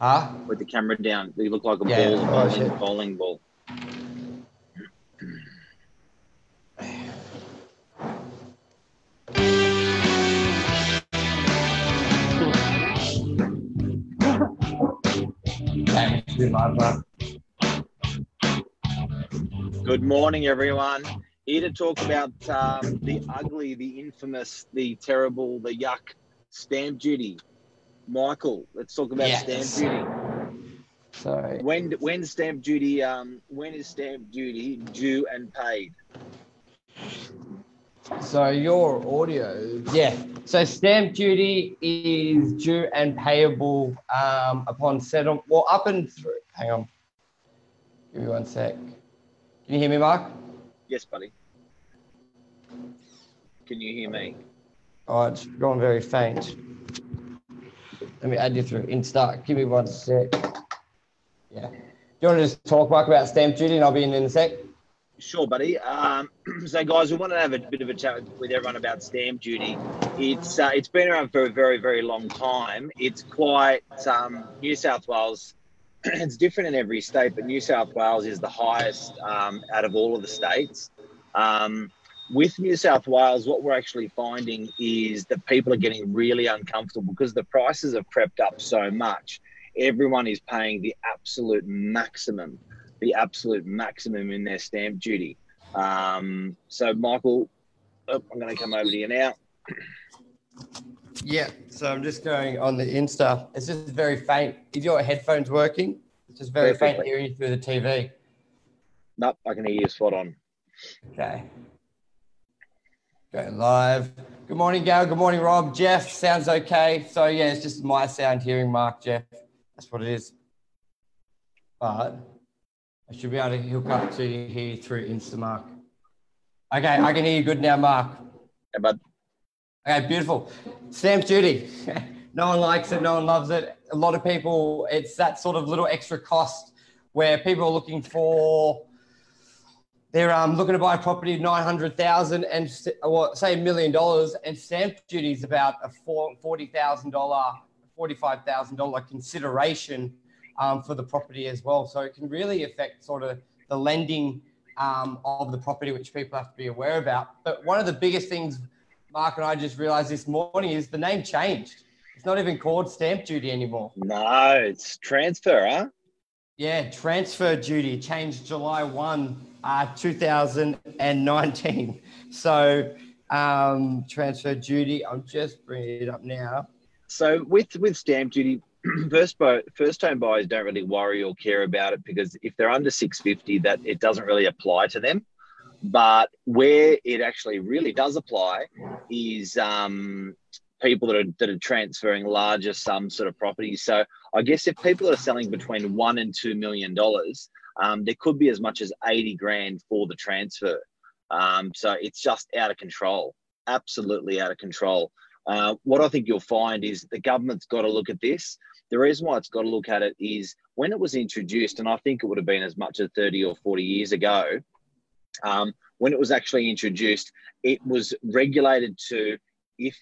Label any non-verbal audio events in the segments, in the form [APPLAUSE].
Huh? with the camera down. You look like a Yeah. ball, Oh, bowling, shit. bowling ball. Okay, too much, bro. Good morning, everyone. Here to talk about um, the ugly, the infamous, the terrible, the yuck stamp duty. Michael, let's talk about Yes. stamp duty. So When when stamp duty um when is stamp duty due and paid? So your audio, yeah. So stamp duty is due and payable um, upon settle. Well, up and through. Hang on. Give me one sec. Can you hear me, Mark? Yes, buddy. Can you hear me? Oh, it's gone very faint. Let me add you through Insta. Give me one sec. Yeah. Do you want to just talk, Mark, about stamp duty, and I'll be in in a sec. Sure, buddy. Um, [CLEARS THROAT] so, guys, we want to have a bit of a chat with everyone about stamp duty. It's uh, it's been around for a very, very long time. It's quite um, New South Wales. [CLEARS THROAT] It's different in every state, but New South Wales is the highest um, out of all of the states. Um, with New South Wales, what we're actually finding is that people are getting really uncomfortable because the prices have crept up so much. Everyone is paying the absolute maximum the absolute maximum in their stamp duty. Um, so, Michael, oh, I'm going to come over to you now. Yeah. So I'm just going on the Insta. It's just very faint. Is your headphones working? It's just very faint Perfectly. hearing you through the TV. Nope, I can hear you spot on. Okay. Going live. Good morning, Gal. Good morning, Rob. Jeff, sounds okay. So yeah, it's just my sound hearing Mark, Jeff. That's what it is. But I should be able to hook up to you here through Instamark. Okay, I can hear you good now, Mark. How about Okay, beautiful. Stamp duty. [LAUGHS] no one likes it. No one loves it. A lot of people, it's that sort of little extra cost where people are looking for, they're um, looking to buy a property of 900,000 and or say a million dollars and stamp duty is about a four- $40,000, $45,000 consideration um, for the property as well. So it can really affect sort of the lending um, of the property, which people have to be aware about. But one of the biggest things Mark and I just realized this morning is the name changed. It's not even called stamp duty anymore. no? It's transfer, huh? Yeah, transfer duty changed July 1, uh, 2019. [LAUGHS] So, um, transfer duty, I'm just bringing it up now. So, with with stamp duty, [CLEARS THROAT] first bu- first home buyers don't really worry or care about it because if they're under 650, that it doesn't really apply to them. But where it actually really does apply is um, people that are that are transferring larger sums sort of properties. So I guess if people are selling between one and two million dollars, um, there could be as much as eighty grand for the transfer. Um, so it's just out of control, absolutely out of control. Uh, what I think you'll find is the government's got to look at this. The reason why it's got to look at it is when it was introduced, and I think it would have been as much as 30 or 40 years ago, um, when it was actually introduced, it was regulated to if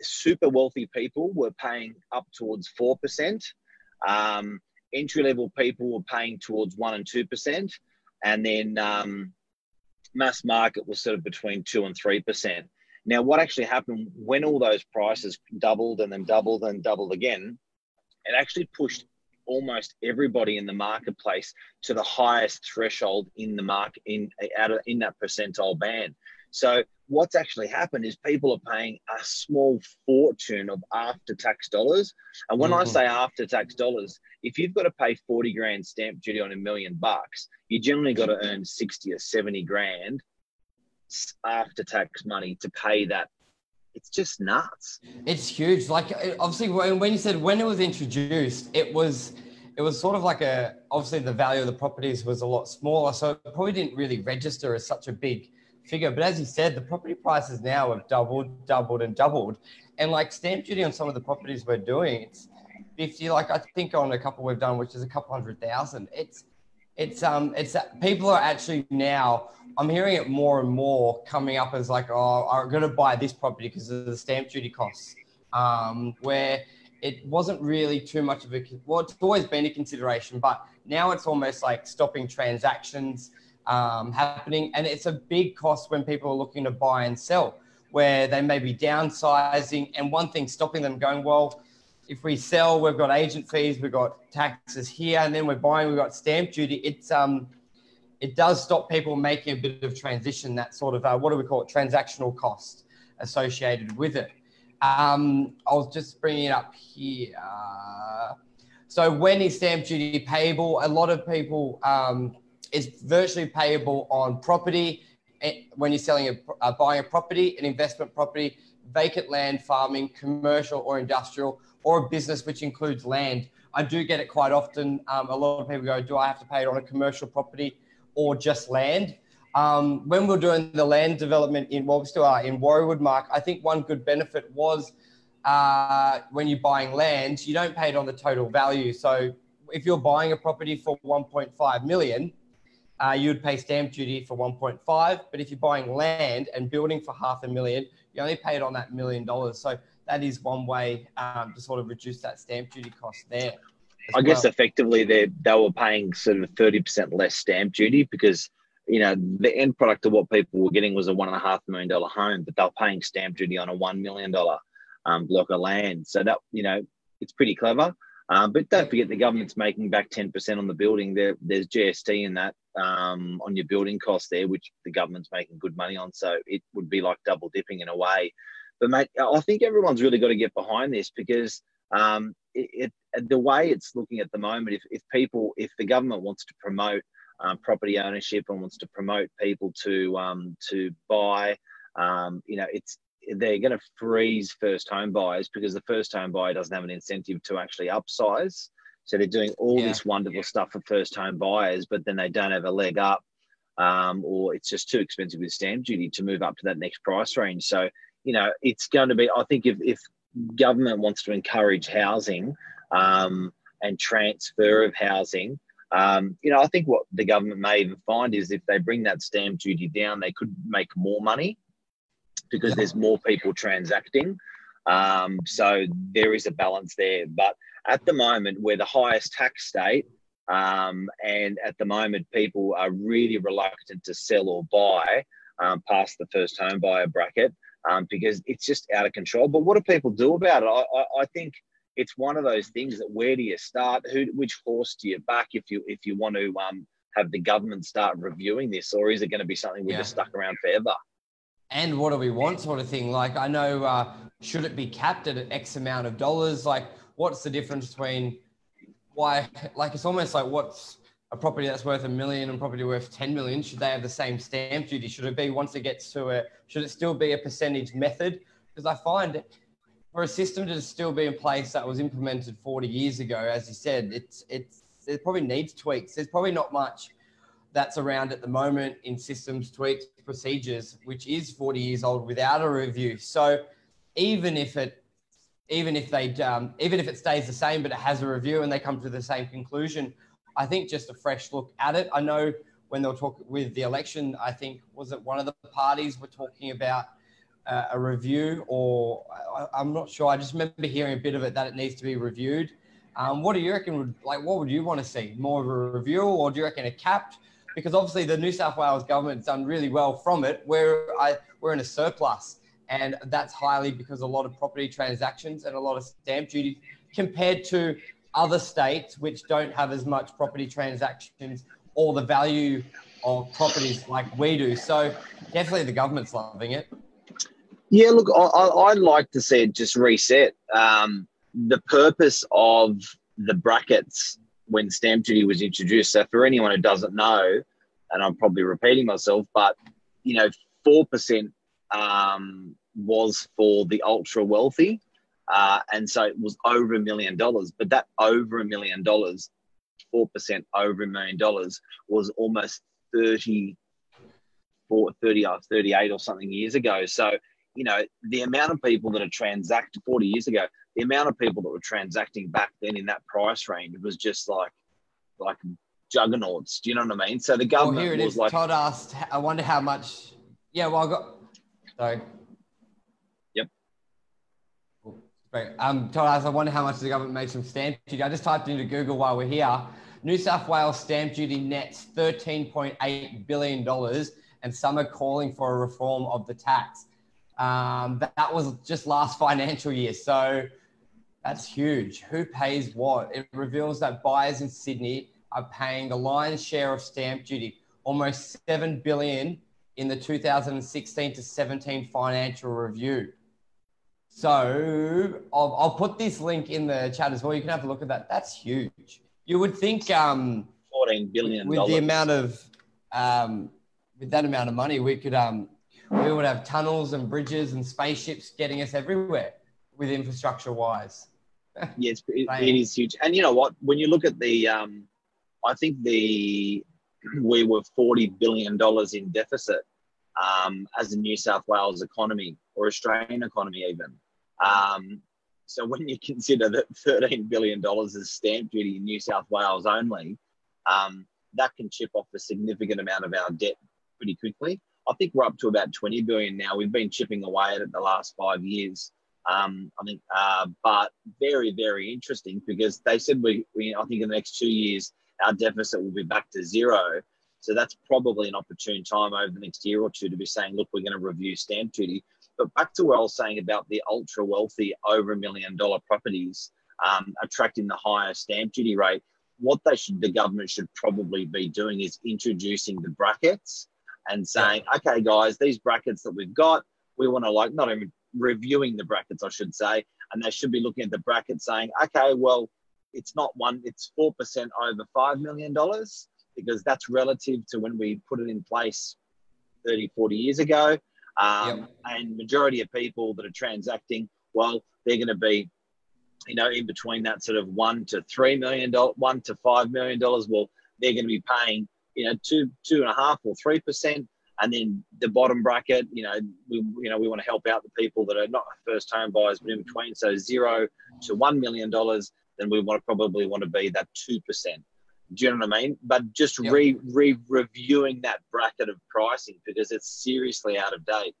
super wealthy people were paying up towards 4%, um, entry level people were paying towards 1% and 2%, and then um, mass market was sort of between 2 and 3%. Now, what actually happened when all those prices doubled and then doubled and doubled again, it actually pushed almost everybody in the marketplace to the highest threshold in the market in out of, in that percentile band. So what's actually happened is people are paying a small fortune of after tax dollars. And when I Mhm. say after tax dollars, if you've got to pay 40 grand stamp duty on a million bucks, you generally got to earn 60 or 70 grand after tax money to pay that. It's just nuts. It's huge. Like obviously, when, when you said when it was introduced, it was it was sort of like a obviously the value of the properties was a lot smaller, so it probably didn't really register as such a big figure. But as you said, the property prices now have doubled, doubled, and doubled. And like stamp duty on some of the properties we're doing, it's fifty. Like I think on a couple we've done, which is a couple hundred thousand. It's it's um it's people are actually now I'm hearing it more and more coming up as like, oh, I'm going to buy this property because of the stamp duty costs. Um, where it wasn't really too much of a well, it's always been a consideration, but now it's almost like stopping transactions um, happening, and it's a big cost when people are looking to buy and sell, where they may be downsizing, and one thing stopping them going well. If we sell, we've got agent fees, we've got taxes here, and then we're buying, we've got stamp duty. It's um, it does stop people making a bit of transition. That sort of uh, what do we call it? Transactional cost associated with it. Um, I was just bringing it up here. So when is stamp duty payable? A lot of people, um, it's virtually payable on property eh, when you're selling a uh, buying a property, an investment property, vacant land, farming, commercial or industrial, or a business which includes land. I do get it quite often. Um, a lot of people go, "Do I have to pay it on a commercial property or just land?" Um, when we are doing the land development in, well, we still are in Warriewood, Mark, I think one good benefit was uh, when you're buying land, you don't pay it on the total value. So if you're buying a property for 1.5 million, uh, you'd pay stamp duty for 1.5. But if you're buying land and building for half a million, you only pay it on that million dollars. So that is one way um, to sort of reduce that stamp duty cost there. I well. guess effectively they they were paying sort of 30% less stamp duty because you know, the end product of what people were getting was a one and a half million dollar home, but they're paying stamp duty on a one million dollar um, block of land. So that you know, it's pretty clever. Um, but don't forget the government's making back ten percent on the building. There, there's GST in that um, on your building costs there, which the government's making good money on. So it would be like double dipping in a way. But mate, I think everyone's really got to get behind this because um, it, it, the way it's looking at the moment, if, if people, if the government wants to promote um, property ownership and wants to promote people to um, to buy. Um, you know, it's they're going to freeze first home buyers because the first home buyer doesn't have an incentive to actually upsize. So they're doing all yeah. this wonderful stuff for first home buyers, but then they don't have a leg up, um, or it's just too expensive with stamp duty to move up to that next price range. So you know, it's going to be. I think if if government wants to encourage housing um, and transfer of housing, um, you know, I think what the government may even find is if they bring that stamp duty down, they could make more money because yeah. there's more people transacting. Um, so there is a balance there. But at the moment, we're the highest tax state. Um, and at the moment, people are really reluctant to sell or buy um, past the first home buyer bracket um, because it's just out of control. But what do people do about it? I, I, I think it's one of those things that where do you start? Who, which horse do you back if you if you want to um, have the government start reviewing this, or is it going to be something we're yeah. just stuck around forever? And what do we want, sort of thing? Like I know, uh, should it be capped at X amount of dollars? Like, what's the difference between why? Like, it's almost like what's a property that's worth a million and property worth 10 million should they have the same stamp duty should it be once it gets to it should it still be a percentage method because i find for a system to still be in place that was implemented 40 years ago, as you said, it's it's it probably needs tweaks. There's probably not much that's around at the moment in systems tweaks procedures, which is 40 years old without a review. So even if it even if they um, even if it stays the same, but it has a review and they come to the same conclusion, I think just a fresh look at it. I know when they were talking with the election, I think was it one of the parties were talking about uh, a review, or I, am not sure. I just remember hearing a bit of it that it needs to be reviewed. Um, what do you reckon? Would like what would you want to see? More of a review, or do you reckon a capped? Because obviously the New South Wales government's done really well from it. Where I we're in a surplus, and that's highly because a lot of property transactions and a lot of stamp duty compared to other states which don't have as much property transactions or the value of properties like we do. So definitely the government's loving it. Yeah, look, I, would like to see it just reset. Um, the purpose of the brackets when stamp duty was introduced. So, for anyone who doesn't know, and I'm probably repeating myself, but you know, four percent um, was for the ultra wealthy, uh, and so it was over a million dollars. But that over a million dollars, four percent over a million dollars, was almost 30, 30 or 38 or something years ago. So you know, the amount of people that are transacted 40 years ago, the amount of people that were transacting back then in that price range was just like, like juggernauts. Do you know what I mean? So the government well, here it was is. like, Todd asked, I wonder how much. Yeah, well, I got. Sorry. Yep. Great. Um, Todd, asked, I wonder how much the government made from stamp duty. I just typed into Google while we're here. New South Wales stamp duty nets $13.8 billion, and some are calling for a reform of the tax. Um, that, that was just last [LAUGHS] financial year. So that's huge. Who pays what? It reveals that buyers in Sydney are paying the lion's share of stamp duty, almost 7 billion in the 2016 to 17 financial review. So I'll, I'll, put this link in the chat as well. You can have a look at that. That's huge. You would think um, 14 billion with the amount of um, with that amount of money, we could um, we would have tunnels and bridges and spaceships getting us everywhere with infrastructure wise. [LAUGHS] yes, it, it is huge. And you know what? When you look at the, um, I think the [CLEARS THROAT] we were 40 billion dollars in deficit um, as a New South Wales economy or Australian economy even. Um, so when you [LAUGHS] consider that $13 billion is stamp duty in New South Wales only, um, that can chip off a significant amount of our debt pretty quickly. I think we're up to about 20 billion now. We've been chipping away at it the last five years. Um, I think, uh, but very, very interesting because they said we, we, I think in the next two years, our deficit will be back to zero. So that's probably an opportune time over the next year or two to be saying, look, we're going to review stamp duty. But back to what I was saying about the ultra wealthy over a million dollar properties um, attracting the higher stamp duty rate, what they should, the government should probably be doing is introducing the brackets and saying, okay, guys, these brackets that we've got, we want to like not even reviewing the brackets, I should say, and they should be looking at the brackets saying, okay, well, it's not one, it's 4% over $5 million because that's relative to when we put it in place 30, 40 years ago. Um, yep. And majority of people that are transacting, well, they're going to be, you know, in between that sort of one to three million dollars, one to five million dollars. Well, they're going to be paying, you know, two, two and a half or three percent. And then the bottom bracket, you know, we, you know, we want to help out the people that are not first home buyers, but in between. So zero to one million dollars, then we want to probably want to be that two percent. Do you know what I mean? But just yep. re, re reviewing that bracket of pricing because it's seriously out of date.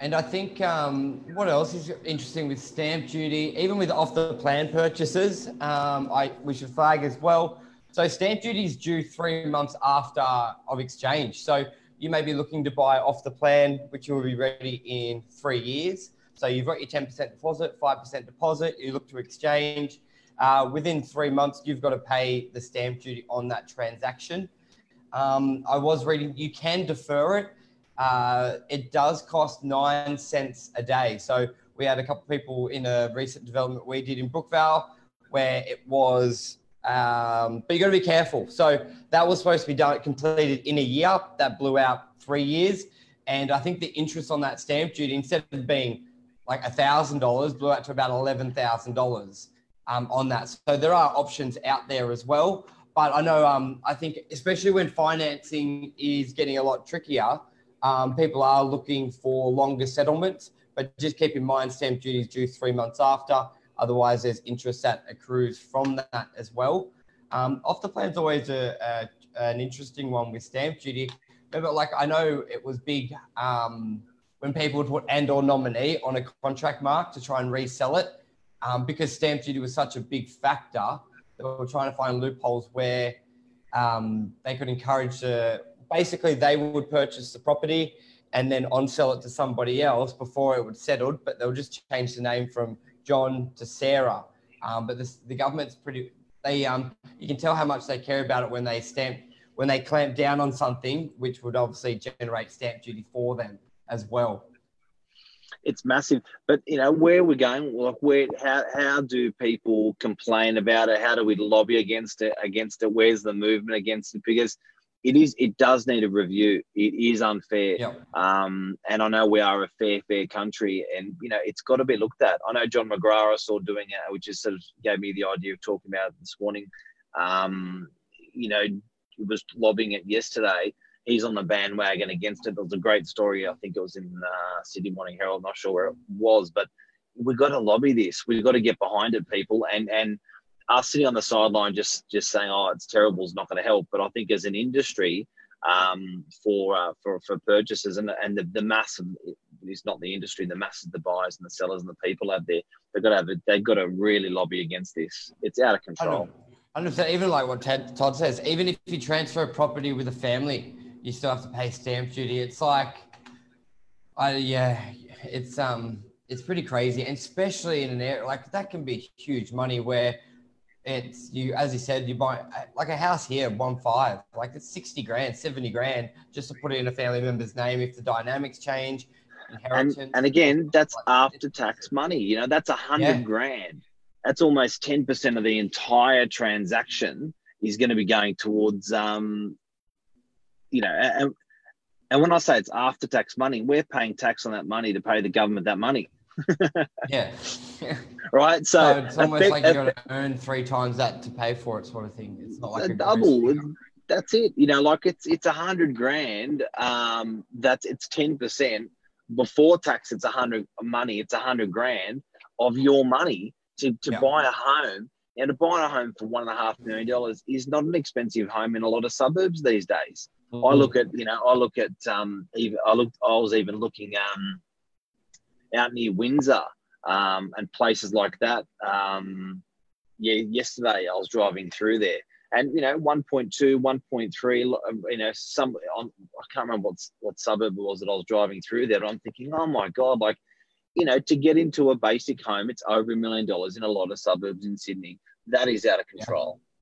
And I think um, what else is interesting with stamp duty, even with off the plan purchases, um, I we should flag as well. So stamp duty is due three months after of exchange. So you may be looking to buy off the plan, which will be ready in three years. So you've got your 10% deposit, 5% deposit, you look to exchange uh, within three months, you've got to pay the stamp duty on that transaction. Um, I was reading, you can defer it. Uh, it does cost nine cents a day. So we had a couple of people in a recent development we did in Brookvale where it was, um, but you got to be careful. So that was supposed to be done, completed in a year. That blew out three years. And I think the interest on that stamp duty, instead of being like a $1,000, blew out to about $11,000 um, on that. So there are options out there as well. But I know, um, I think, especially when financing is getting a lot trickier, um, people are looking for longer settlements. But just keep in mind, stamp duty is due three months after. Otherwise, there's interest that accrues from that as well. Um, off the plan is always a, a, an interesting one with stamp duty. Remember, like I know it was big um, when people would put and or nominee on a contract mark to try and resell it um, because stamp duty was such a big factor, that we were trying to find loopholes where um, they could encourage the, basically they would purchase the property and then on sell it to somebody else before it would settled, but they'll just change the name from John to Sarah. Um, but this, the government's pretty, they, um, you can tell how much they care about it when they stamp, when they clamp down on something, which would obviously generate stamp duty for them as well it's massive. But you know, where we're going, like where how how do people complain about it? How do we lobby against it against it? Where's the movement against it? Because it is it does need a review. It is unfair. Yep. Um, and I know we are a fair, fair country, and you know it's got to be looked at. I know John McGrath I saw doing it, which just sort of gave me the idea of talking about it this morning. Um, you know, he was lobbying it yesterday he's on the bandwagon against it. There was a great story. I think it was in uh, Sydney Morning Herald. Not sure where it was, but we've got to lobby this. We've got to get behind it, people. And and us sitting on the sideline just just saying, "Oh, it's terrible," is not going to help. But I think as an industry, um, for uh, for for purchases and and the, the massive companies, not the industry, the masses, the buyers and the sellers and the people out there. They've got to have a, they've got to really lobby against this. It's out of control. I understand. Even like what Ted, Todd says, even if you transfer a property with a family, you still have to pay stamp duty. It's like, I yeah, it's um, it's pretty crazy, and especially in an area like that can be huge money where it's you as you said you buy like a house here one five like it's 60 grand 70 grand just to put it in a family member's name if the dynamics change and, and again that's after tax money you know that's a hundred yeah. grand that's almost 10% of the entire transaction is going to be going towards um you know and, and when i say it's after tax money we're paying tax on that money to pay the government that money [LAUGHS] yeah. [LAUGHS] right. So, so it's almost like you got to earn three times that to pay for it, sort of thing. It's not like a, a double. That's it. You know, like it's it's a hundred grand. Um, that's it's ten percent before tax. It's a hundred money. It's a hundred grand of your money to to yeah. buy a home. And to buy a home for one and a half million dollars is not an expensive home in a lot of suburbs these days. Mm-hmm. I look at, you know, I look at um, even I looked I was even looking um, out near Windsor um, and places like that. Um, yeah, yesterday I was driving through there, and you know, 1.2, 1.3, you know, some on, I can't remember what what suburb it was that I was driving through there. I'm thinking, oh my god, like, you know, to get into a basic home, it's over a million dollars in a lot of suburbs in Sydney. That is out of control. Yeah.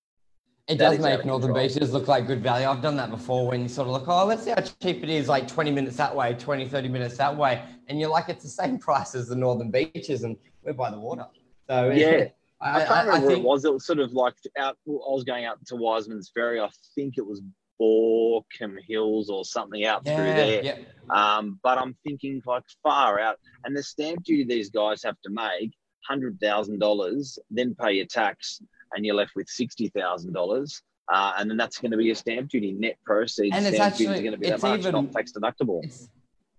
It does make northern beaches look like good value. I've done that before when you sort of look, oh, let's see how cheap it is, like 20 minutes that way, 20, 30 minutes that way. And you're like, it's the same price as the northern beaches and we're by the water. So, yeah. I, I, can't remember I think, it was. It was sort of like out, I was going out to Wiseman's Ferry. I think it was Baulkham Hills or something out yeah, through there. Yeah. Um, but I'm thinking like far out. And the stamp duty these guys have to make, $100,000, then pay your tax and you're left with sixty thousand uh, dollars. and then that's going to be a stamp duty net proceeds. And it's stamp actually going to be that much, even, not tax deductible. It's,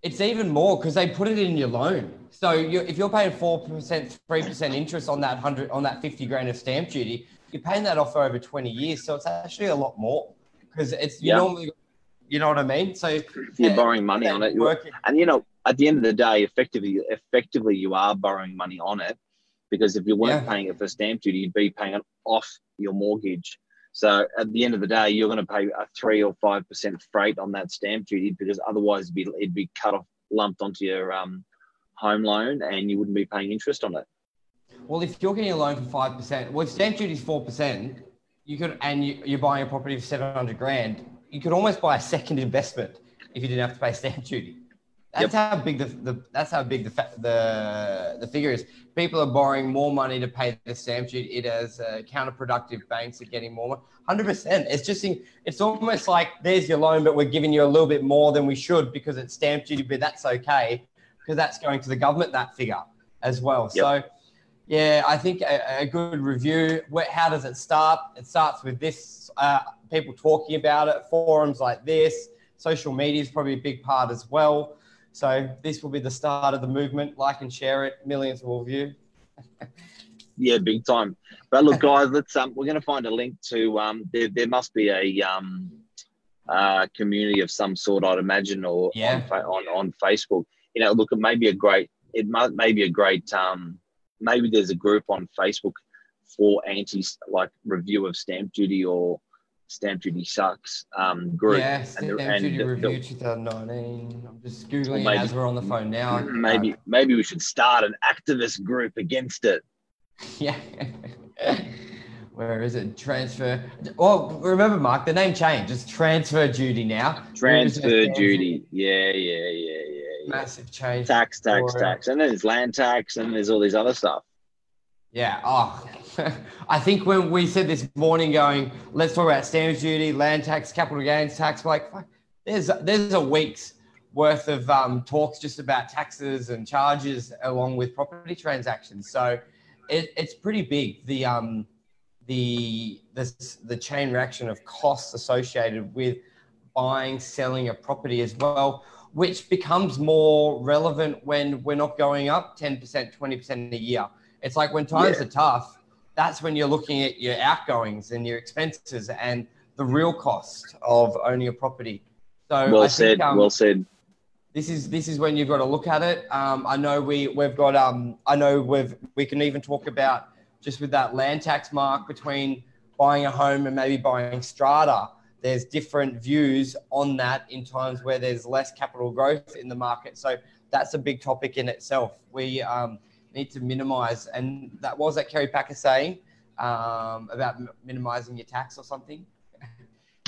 it's even more because they put it in your loan. So you're, if you're paying four percent, three percent interest on that hundred, on that fifty grand of stamp duty, you're paying that off for over twenty years. So it's actually a lot more because it's you normally, you know what I mean. So you're borrowing money on it, and you know at the end of the day, effectively, effectively you are borrowing money on it because if you weren't yeah. paying it for stamp duty, you'd be paying it off your mortgage. So at the end of the day, you're going to pay a three or five percent freight on that stamp duty because otherwise it'd be, it'd be cut off, lumped onto your um, home loan, and you wouldn't be paying interest on it. Well, if you're getting a loan for five percent, well, if stamp duty is four percent, you could, and you, are buying a property for seven hundred grand, you could almost buy a second investment if you didn't have to pay stamp duty. That's yep. how big the, the that's how big the the the figure is. People are borrowing more money to pay the stamp duty. It as uh, counterproductive. Banks are getting more. Hundred percent. It's just it's almost like there's your loan, but we're giving you a little bit more than we should because it's stamp duty. But that's okay because that's going to the government that figure as well. Yep. So yeah, I think a, a good review. Where, how does it start? It starts with this: uh, people talking about it, forums like this. Social media is probably a big part as well so this will be the start of the movement. Like and share it. Millions will view. [LAUGHS] yeah, big time. But look, guys, let's um, we're going to find a link to um, there. There must be a um, uh, community of some sort, I'd imagine, or yeah. on, on on Facebook. You know, look, it may be a great. It might may be a great. Um, maybe there's a group on Facebook for anti like review of stamp duty or Stamp Duty Sucks um, group. Yeah, Stamp and, and Duty the, Review 2019. I'm just Googling maybe, as we're on the phone now. Maybe, maybe we should start an activist group against it. [LAUGHS] Yeah. [LAUGHS] Where is it? Transfer. Well, remember, Mark, the name changed. It's transfer duty now. Transfer duty. Yeah, yeah, yeah, yeah, yeah. Massive change. Tax, tax, tax. And then there's land tax and there's all these other stuff. Yeah. Oh, [LAUGHS] I think when we said this morning, going, let's talk about stamp duty, land tax, capital gains tax. Like, there's there's a week's worth of um, talks just about taxes and charges along with property transactions. So it, it's pretty big. The um the the the chain reaction of costs associated with buying, selling a property as well, which becomes more relevant when we're not going up 10%, 20% a year it's like when times yeah. are tough, that's when you're looking at your outgoings and your expenses and the real cost of owning a property. So well I said, think, um, well said. this is this is when you've got to look at it. Um, I know we we've got um, I know we've we can even talk about just with that land tax mark between buying a home and maybe buying strata. There's different views on that in times where there's less capital growth in the market. So that's a big topic in itself. We um, need to minimise, and that was that Kerry Packer saying um, about minimising your tax or something.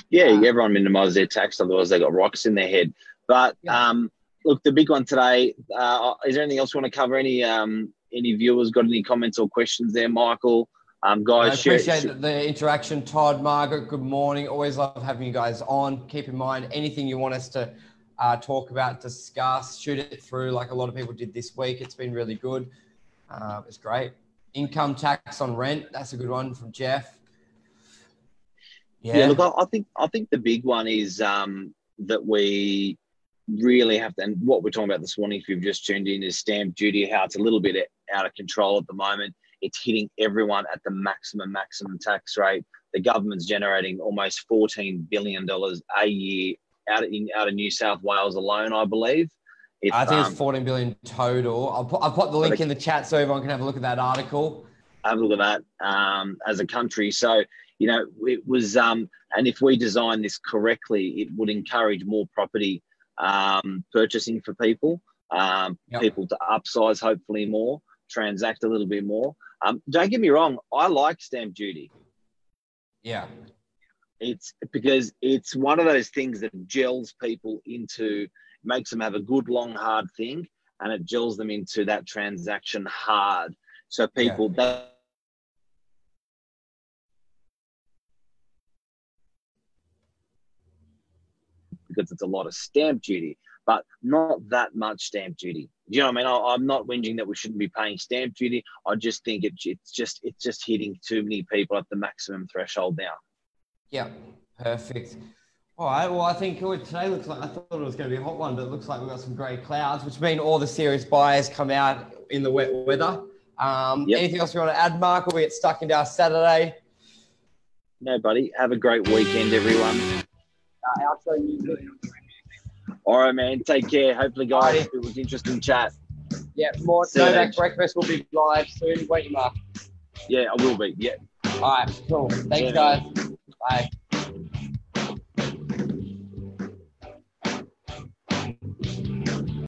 Yeah, uh, everyone minimises their tax, otherwise they got rocks in their head. But yeah. um, look, the big one today. Uh, is there anything else you want to cover? Any um, any viewers got any comments or questions there, Michael? Um, guys, I appreciate share, the interaction. Todd, Margaret, good morning. Always love having you guys on. Keep in mind anything you want us to uh, talk about, discuss, shoot it through like a lot of people did this week. It's been really good. Uh, it's great. Income tax on rent. That's a good one from Jeff. Yeah. yeah look, I think I think the big one is um, that we really have to, and what we're talking about this morning, if you've just tuned in, is stamp duty, how it's a little bit out of control at the moment. It's hitting everyone at the maximum, maximum tax rate. The government's generating almost $14 billion a year out of, in, out of New South Wales alone, I believe. If, I think um, it's 14 billion total. I'll put, I'll put the link in the chat so everyone can have a look at that article. Have a look at that um, as a country. So, you know, it was, um, and if we design this correctly, it would encourage more property um, purchasing for people, um, yep. people to upsize hopefully more, transact a little bit more. Um, don't get me wrong, I like stamp duty. Yeah. It's because it's one of those things that gels people into, makes them have a good, long, hard thing, and it gels them into that transaction hard. So people yeah. that because it's a lot of stamp duty, but not that much stamp duty. You know what I mean? I, am not whinging that we shouldn't be paying stamp duty. I just think it, it's just it's just hitting too many people at the maximum threshold now. Yeah, perfect. All right. Well, I think today looks like I thought it was going to be a hot one, but it looks like we've got some grey clouds, which mean all the serious buyers come out in the wet weather. Um, yep. Anything else you want to add, Mark? Or we get stuck into our Saturday? No, buddy. Have a great weekend, everyone. Uh, outro music. All right, man. Take care. Hopefully, guys, it was interesting chat. Yeah, more Novak Breakfast will be live soon. Wait, Mark. Yeah, I will be. Yeah. All right, cool. Thanks, yeah, guys. Man. Bye.